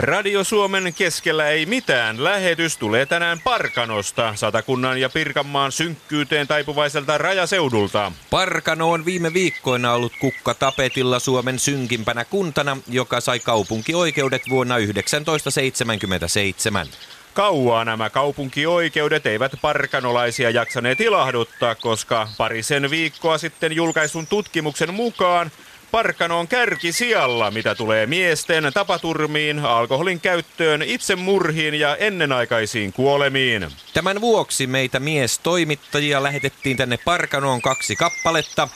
Radio Suomen keskellä ei mitään. Lähetys tulee tänään Parkanosta, Satakunnan ja Pirkanmaan synkkyyteen taipuvaiselta rajaseudulta. Parkano on viime viikkoina ollut kukka tapetilla Suomen synkimpänä kuntana, joka sai kaupunkioikeudet vuonna 1977. Kauaa nämä kaupunkioikeudet eivät parkanolaisia jaksaneet ilahduttaa, koska parisen viikkoa sitten julkaistun tutkimuksen mukaan Parkano on kärki sijalla, mitä tulee miesten tapaturmiin, alkoholin käyttöön, itsemurhiin ja ennenaikaisiin kuolemiin. Tämän vuoksi meitä miestoimittajia lähetettiin tänne Parkanoon kaksi kappaletta.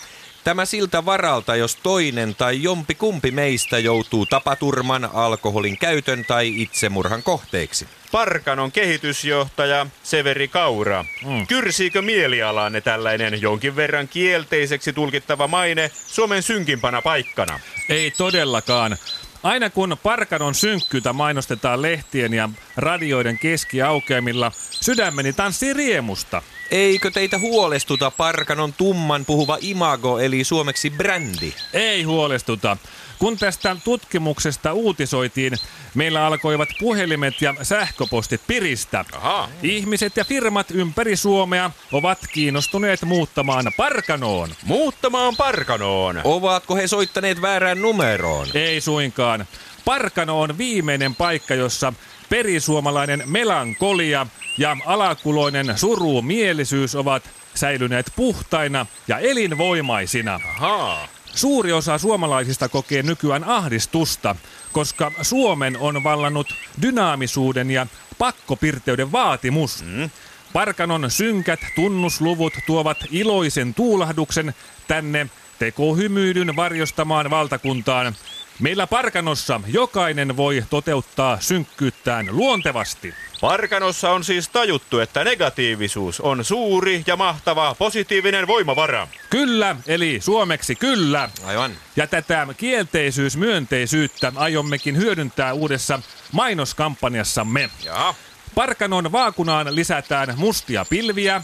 Tämä siltä varalta, jos toinen tai jompi kumpi meistä joutuu tapaturman, alkoholin käytön tai itsemurhan kohteeksi. Parkanon kehitysjohtaja Severi Kaura. Mm. Kyrsiikö mielialaanne tällainen jonkin verran kielteiseksi tulkittava maine Suomen synkimpänä paikkana? Ei todellakaan. Aina kun Parkanon synkkyytä mainostetaan lehtien ja radioiden keskiaukeamilla, sydämeni tanssii riemusta. Eikö teitä huolestuta Parkanon tumman puhuva imago, eli suomeksi brändi? Ei huolestuta. Kun tästä tutkimuksesta uutisoitiin, meillä alkoivat puhelimet ja sähköpostit piristä. Aha. Ihmiset ja firmat ympäri Suomea ovat kiinnostuneet muuttamaan Parkanoon. Muuttamaan Parkanoon? Ovatko he soittaneet väärään numeroon? Ei suinkaan. Parkano on viimeinen paikka, jossa perisuomalainen melankolia ja alakuloinen surumielisyys ovat säilyneet puhtaina ja elinvoimaisina. Aha. Suuri osa suomalaisista kokee nykyään ahdistusta, koska Suomen on vallannut dynaamisuuden ja pakkopirteyden vaatimus. Mm. Parkanon synkät tunnusluvut tuovat iloisen tuulahduksen tänne tekohymyydyn varjostamaan valtakuntaan. Meillä Parkanossa jokainen voi toteuttaa synkkyyttään luontevasti. Parkanossa on siis tajuttu, että negatiivisuus on suuri ja mahtava positiivinen voimavara. Kyllä, eli suomeksi kyllä. Aivan. Ja tätä kielteisyys-myönteisyyttä aiommekin hyödyntää uudessa mainoskampanjassamme. Ja. Parkanon vaakunaan lisätään mustia pilviä,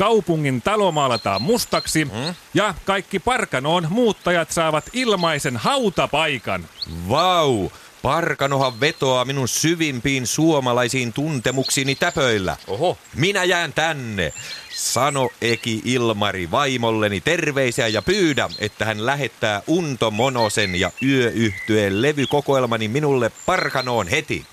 kaupungin talo maalataan mustaksi mm? ja kaikki Parkanoon muuttajat saavat ilmaisen hautapaikan. Vau! Wow. Parkanohan vetoaa minun syvimpiin suomalaisiin tuntemuksiini täpöillä. Oho. Minä jään tänne. Sano Eki Ilmari vaimolleni terveisiä ja pyydä, että hän lähettää Unto Monosen ja yöyhtyeen levykokoelmani minulle Parkanoon heti.